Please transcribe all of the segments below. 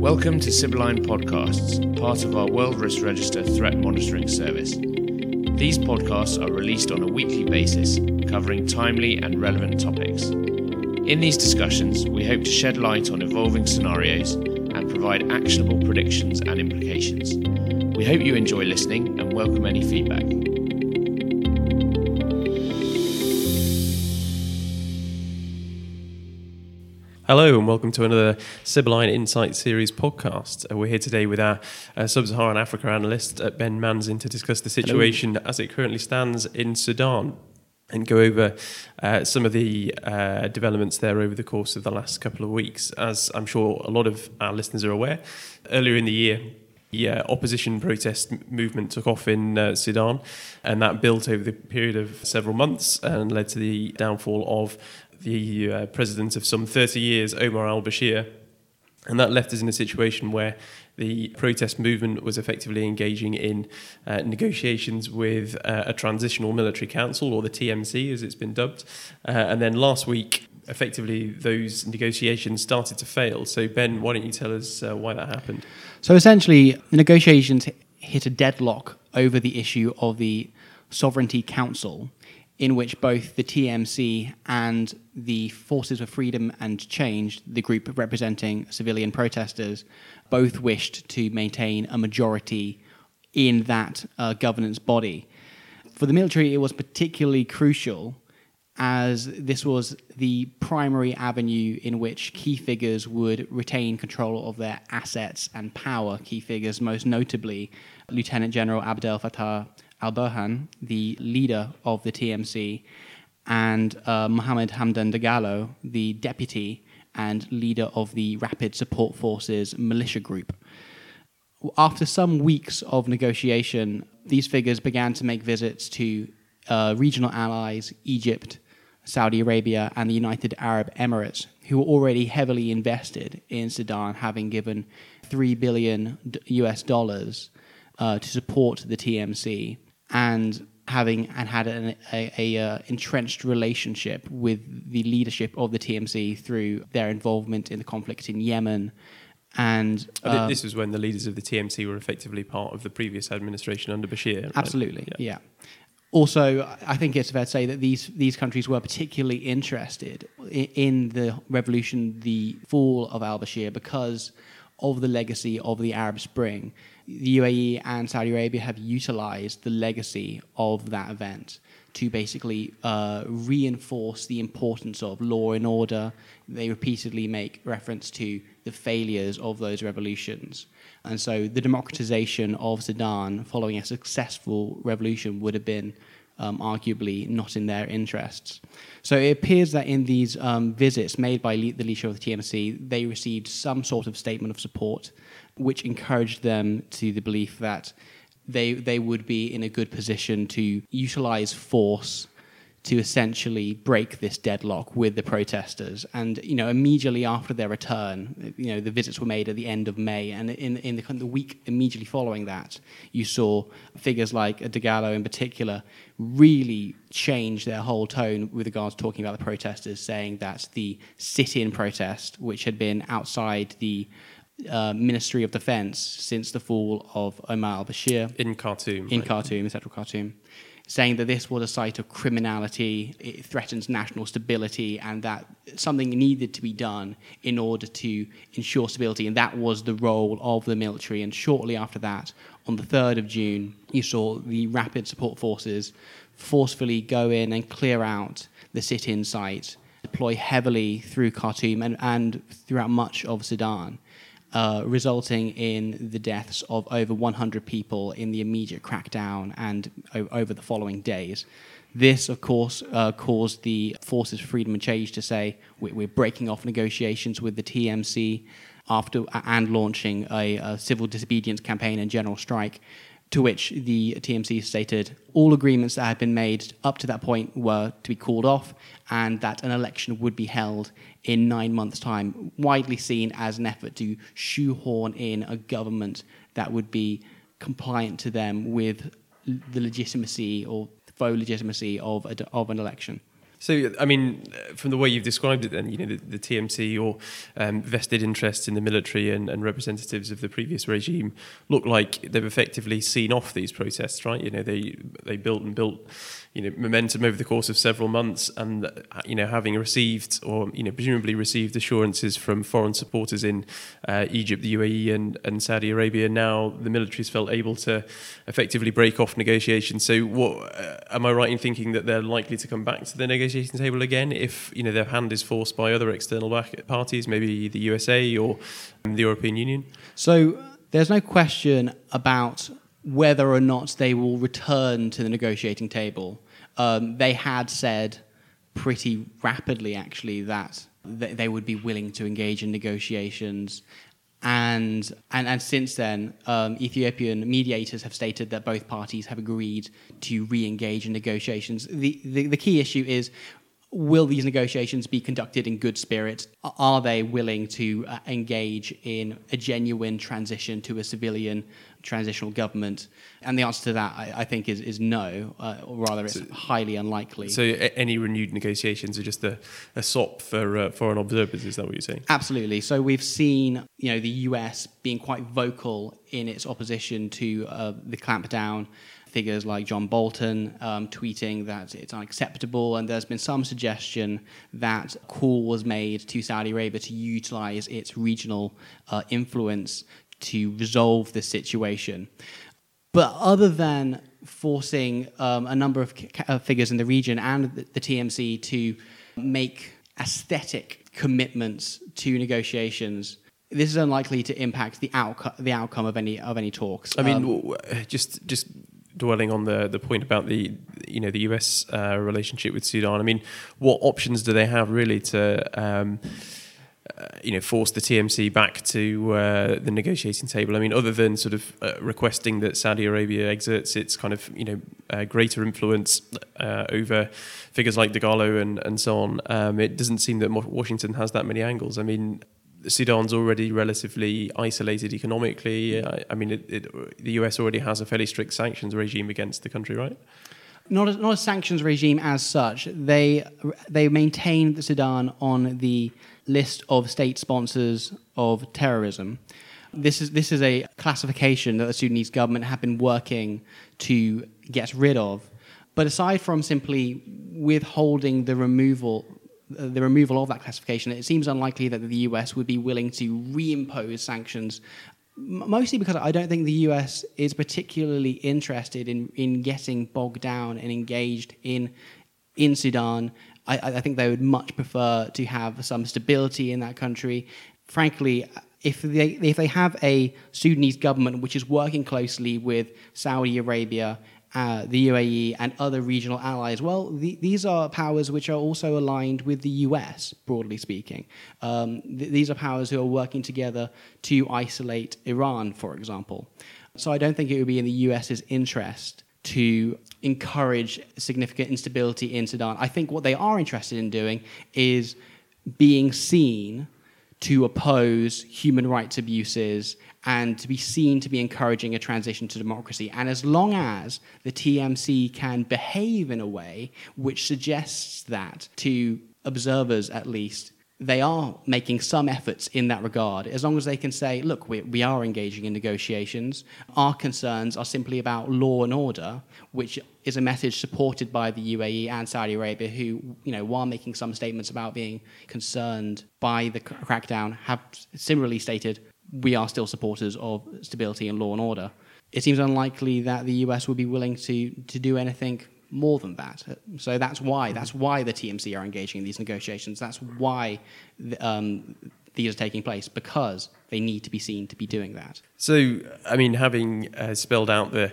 Welcome to Sibylline Podcasts, part of our World Risk Register threat monitoring service. These podcasts are released on a weekly basis, covering timely and relevant topics. In these discussions, we hope to shed light on evolving scenarios and provide actionable predictions and implications. We hope you enjoy listening and welcome any feedback. Hello and welcome to another Sibylline Insight Series podcast. Uh, we're here today with our uh, Sub-Saharan Africa analyst uh, Ben Manzin to discuss the situation Hello. as it currently stands in Sudan and go over uh, some of the uh, developments there over the course of the last couple of weeks. As I'm sure a lot of our listeners are aware, earlier in the year, the uh, opposition protest movement took off in uh, Sudan, and that built over the period of several months and led to the downfall of the uh, president of some 30 years, Omar al Bashir. And that left us in a situation where the protest movement was effectively engaging in uh, negotiations with uh, a transitional military council, or the TMC as it's been dubbed. Uh, and then last week, effectively, those negotiations started to fail. So, Ben, why don't you tell us uh, why that happened? So, essentially, the negotiations hit a deadlock over the issue of the Sovereignty Council in which both the TMC and the Forces for Freedom and Change, the group representing civilian protesters, both wished to maintain a majority in that uh, governance body. For the military, it was particularly crucial as this was the primary avenue in which key figures would retain control of their assets and power. Key figures, most notably Lieutenant General Abdel Fattah al Burhan, the leader of the TMC, and uh, Mohammed Hamdan Dagalo, the deputy and leader of the Rapid Support Forces militia group. After some weeks of negotiation, these figures began to make visits to uh, regional allies, Egypt, Saudi Arabia, and the United Arab Emirates, who were already heavily invested in Sudan, having given 3 billion US dollars uh, to support the TMC and having and had an a, a, uh, entrenched relationship with the leadership of the TMC through their involvement in the conflict in Yemen. And uh, this was when the leaders of the TMC were effectively part of the previous administration under Bashir. Right? Absolutely, yeah. yeah. Also, I think it's fair to say that these these countries were particularly interested in, in the revolution, the fall of al Bashir, because of the legacy of the Arab Spring the UAE and Saudi Arabia have utilized the legacy of that event to basically uh, reinforce the importance of law and order. They repeatedly make reference to the failures of those revolutions. And so the democratization of Sudan following a successful revolution would have been um, arguably not in their interests. So it appears that in these um, visits made by the leadership of the TMC, they received some sort of statement of support which encouraged them to the belief that they they would be in a good position to utilize force to essentially break this deadlock with the protesters. And you know, immediately after their return, you know, the visits were made at the end of May, and in in the, the week immediately following that, you saw figures like Dagalo in particular really change their whole tone with regards to talking about the protesters, saying that the sit-in protest, which had been outside the uh, Ministry of Defense since the fall of Omar al Bashir. In Khartoum. In right? Khartoum, in central Khartoum. Saying that this was a site of criminality, it threatens national stability, and that something needed to be done in order to ensure stability. And that was the role of the military. And shortly after that, on the 3rd of June, you saw the Rapid Support Forces forcefully go in and clear out the sit in site, deploy heavily through Khartoum and, and throughout much of Sudan uh, resulting in the deaths of over 100 people in the immediate crackdown and o- over the following days. This, of course, uh, caused the Forces for Freedom and Change to say we're breaking off negotiations with the TMC after and launching a, a civil disobedience campaign and general strike to which the TMC stated all agreements that had been made up to that point were to be called off and that an election would be held in nine months' time, widely seen as an effort to shoehorn in a government that would be compliant to them with the legitimacy or faux legitimacy of, a, of an election. So, I mean, from the way you've described it, then you know the, the TMC or um, vested interests in the military and, and, representatives of the previous regime look like they've effectively seen off these protests, right? You know, they they built and built you know momentum over the course of several months, and uh, you know having received or you know presumably received assurances from foreign supporters in uh, Egypt, the UAE, and, and Saudi Arabia, now the military's felt able to effectively break off negotiations. So, what uh, am I right in thinking that they're likely to come back to the negotiation table again if you know their hand is forced by other external parties, maybe the USA or um, the European Union? So. There's no question about whether or not they will return to the negotiating table. Um, they had said pretty rapidly, actually, that they would be willing to engage in negotiations. And, and, and since then, um, Ethiopian mediators have stated that both parties have agreed to re engage in negotiations. The, the, the key issue is will these negotiations be conducted in good spirit? Are they willing to uh, engage in a genuine transition to a civilian transitional government? And the answer to that, I, I think, is, is no, uh, or rather, it's so, highly unlikely. So, any renewed negotiations are just a, a sop for uh, foreign observers. Is that what you're saying? Absolutely. So, we've seen, you know, the US being quite vocal in its opposition to uh, the clampdown figures like John Bolton um, tweeting that it's unacceptable, and there's been some suggestion that a call was made to Saudi Arabia to utilize its regional uh, influence to resolve this situation. But other than forcing um, a number of ca- figures in the region and the, the TMC to make aesthetic commitments to negotiations, this is unlikely to impact the outcome the outcome of any of any talks. I mean, um, just just dwelling on the the point about the you know the US uh, relationship with Sudan. I mean, what options do they have really to um, uh, you know force the TMC back to uh, the negotiating table? I mean, other than sort of uh, requesting that Saudi Arabia exerts its kind of you know uh, greater influence uh, over figures like Dagalo and and so on, um, it doesn't seem that Washington has that many angles. I mean, Sudan's already relatively isolated economically. Mm. I, I mean, it, it, the US already has a fairly strict sanctions regime against the country, right? Not a, not a sanctions regime as such. They they maintain the Sudan on the list of state sponsors of terrorism. This is this is a classification that the Sudanese government have been working to get rid of. But aside from simply withholding the removal Uh, the removal of that classification, it seems unlikely that the US would be willing to reimpose sanctions. Mostly because I don't think the US is particularly interested in, in getting bogged down and engaged in in Sudan. I, I think they would much prefer to have some stability in that country. Frankly, if they if they have a Sudanese government which is working closely with Saudi Arabia uh, the UAE, and other regional allies, well, the, these are powers which are also aligned with the US, broadly speaking. Um, th- these are powers who are working together to isolate Iran, for example. So I don't think it would be in the US's interest to encourage significant instability in Sudan. I think what they are interested in doing is being seen to oppose human rights abuses and to be seen to be encouraging a transition to democracy. And as long as the TMC can behave in a way which suggests that to observers at least, they are making some efforts in that regard. As long as they can say, look, we, we are engaging in negotiations, our concerns are simply about law and order, which is a message supported by the UAE and Saudi Arabia, who, you know, while making some statements about being concerned by the crackdown, have similarly stated we are still supporters of stability and law and order. It seems unlikely that the US would be willing to, to do anything more than that. So that's why that's why the TMC are engaging in these negotiations. That's why the, um, these are taking place because they need to be seen to be doing that. So, I mean, having uh, spelled out the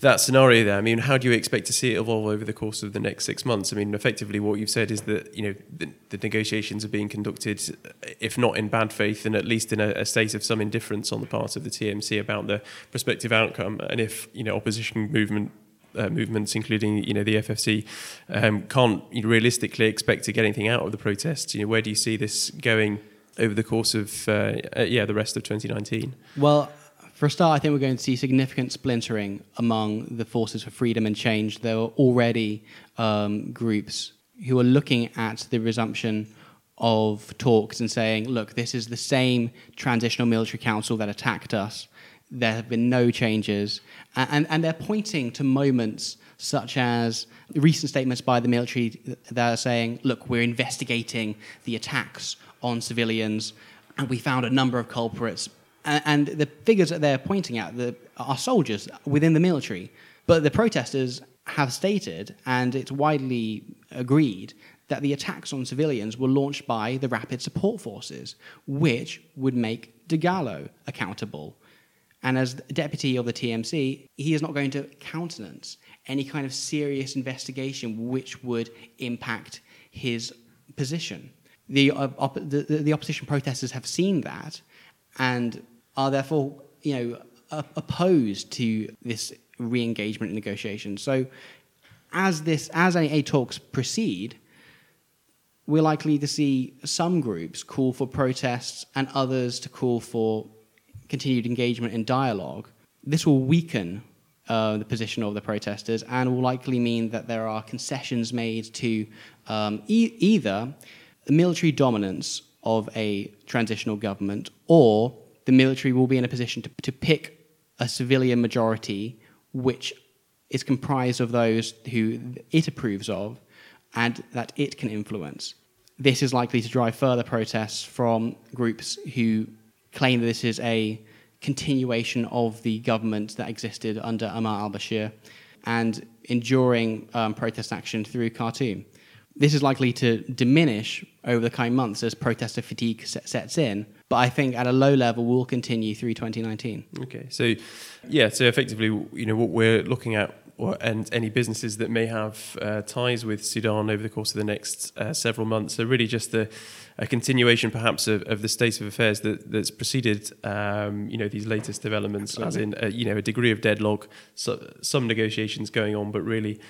that scenario there, I mean, how do you expect to see it evolve over the course of the next six months? I mean, effectively, what you've said is that you know the, the negotiations are being conducted, if not in bad faith, then at least in a, a, state of some indifference on the part of the TMC about the prospective outcome. And if you know opposition movement uh, movements, including you know the FFC, um, can't realistically expect to get anything out of the protests. You know, where do you see this going over the course of uh, uh, yeah the rest of 2019? Well, for a start, I think we're going to see significant splintering among the forces for freedom and change. There are already um, groups who are looking at the resumption of talks and saying, look, this is the same transitional military council that attacked us. There have been no changes. And, and they're pointing to moments such as recent statements by the military that are saying, look, we're investigating the attacks on civilians and we found a number of culprits. And, and the figures that they're pointing at the, are soldiers within the military. But the protesters have stated, and it's widely agreed, that the attacks on civilians were launched by the Rapid Support Forces, which would make Dagalo accountable. And as deputy of the TMC, he is not going to countenance any kind of serious investigation which would impact his position. The, uh, op- the, the, opposition protesters have seen that and are therefore, you know, opposed to this re-engagement in negotiations. So, as this as AA talks proceed, we're likely to see some groups call for protests and others to call for continued engagement in dialogue. This will weaken uh, the position of the protesters and will likely mean that there are concessions made to um, e- either the military dominance of a transitional government or the military will be in a position to, to pick a civilian majority which is comprised of those who it approves of and that it can influence. This is likely to drive further protests from groups who claim that this is a continuation of the government that existed under Omar al Bashir and enduring um, protest action through Khartoum. This is likely to diminish over the coming months as protester fatigue sets in, but I think at a low level will continue through 2019. Okay, so yeah, so effectively, you know, what we're looking at or, and any businesses that may have uh, ties with Sudan over the course of the next uh, several months are really just the, a continuation, perhaps, of, of the state of affairs that, that's preceded, um, you know, these latest developments, Absolutely. as in, a, you know, a degree of deadlock, so, some negotiations going on, but really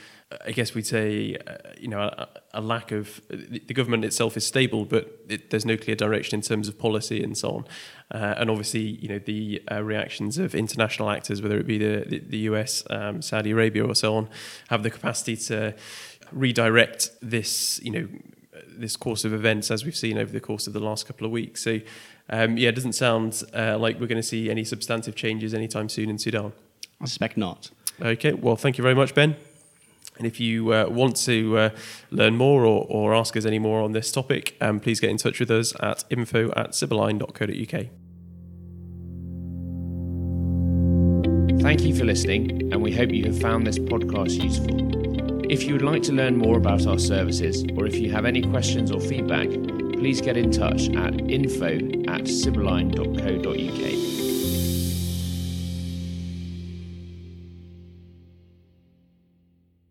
I guess we'd say, uh, you know, a, a, lack of the government itself is stable, but it, there's no clear direction in terms of policy and so on. Uh, and obviously, you know, the uh, reactions of international actors, whether it be the the, the US, um, Saudi Arabia, or so on, have the capacity to redirect this, you know, this course of events as we've seen over the course of the last couple of weeks. So, um, yeah, it doesn't sound uh, like we're going to see any substantive changes anytime soon in Sudan. I suspect not. Okay, well, thank you very much, Ben. And if you uh, want to uh, learn more or, or, ask us any more on this topic, um, please get in touch with us at info at sibylline.co.uk. Thank you for listening, and we hope you have found this podcast useful. If you would like to learn more about our services, or if you have any questions or feedback, please get in touch at info at sibylline.co.uk.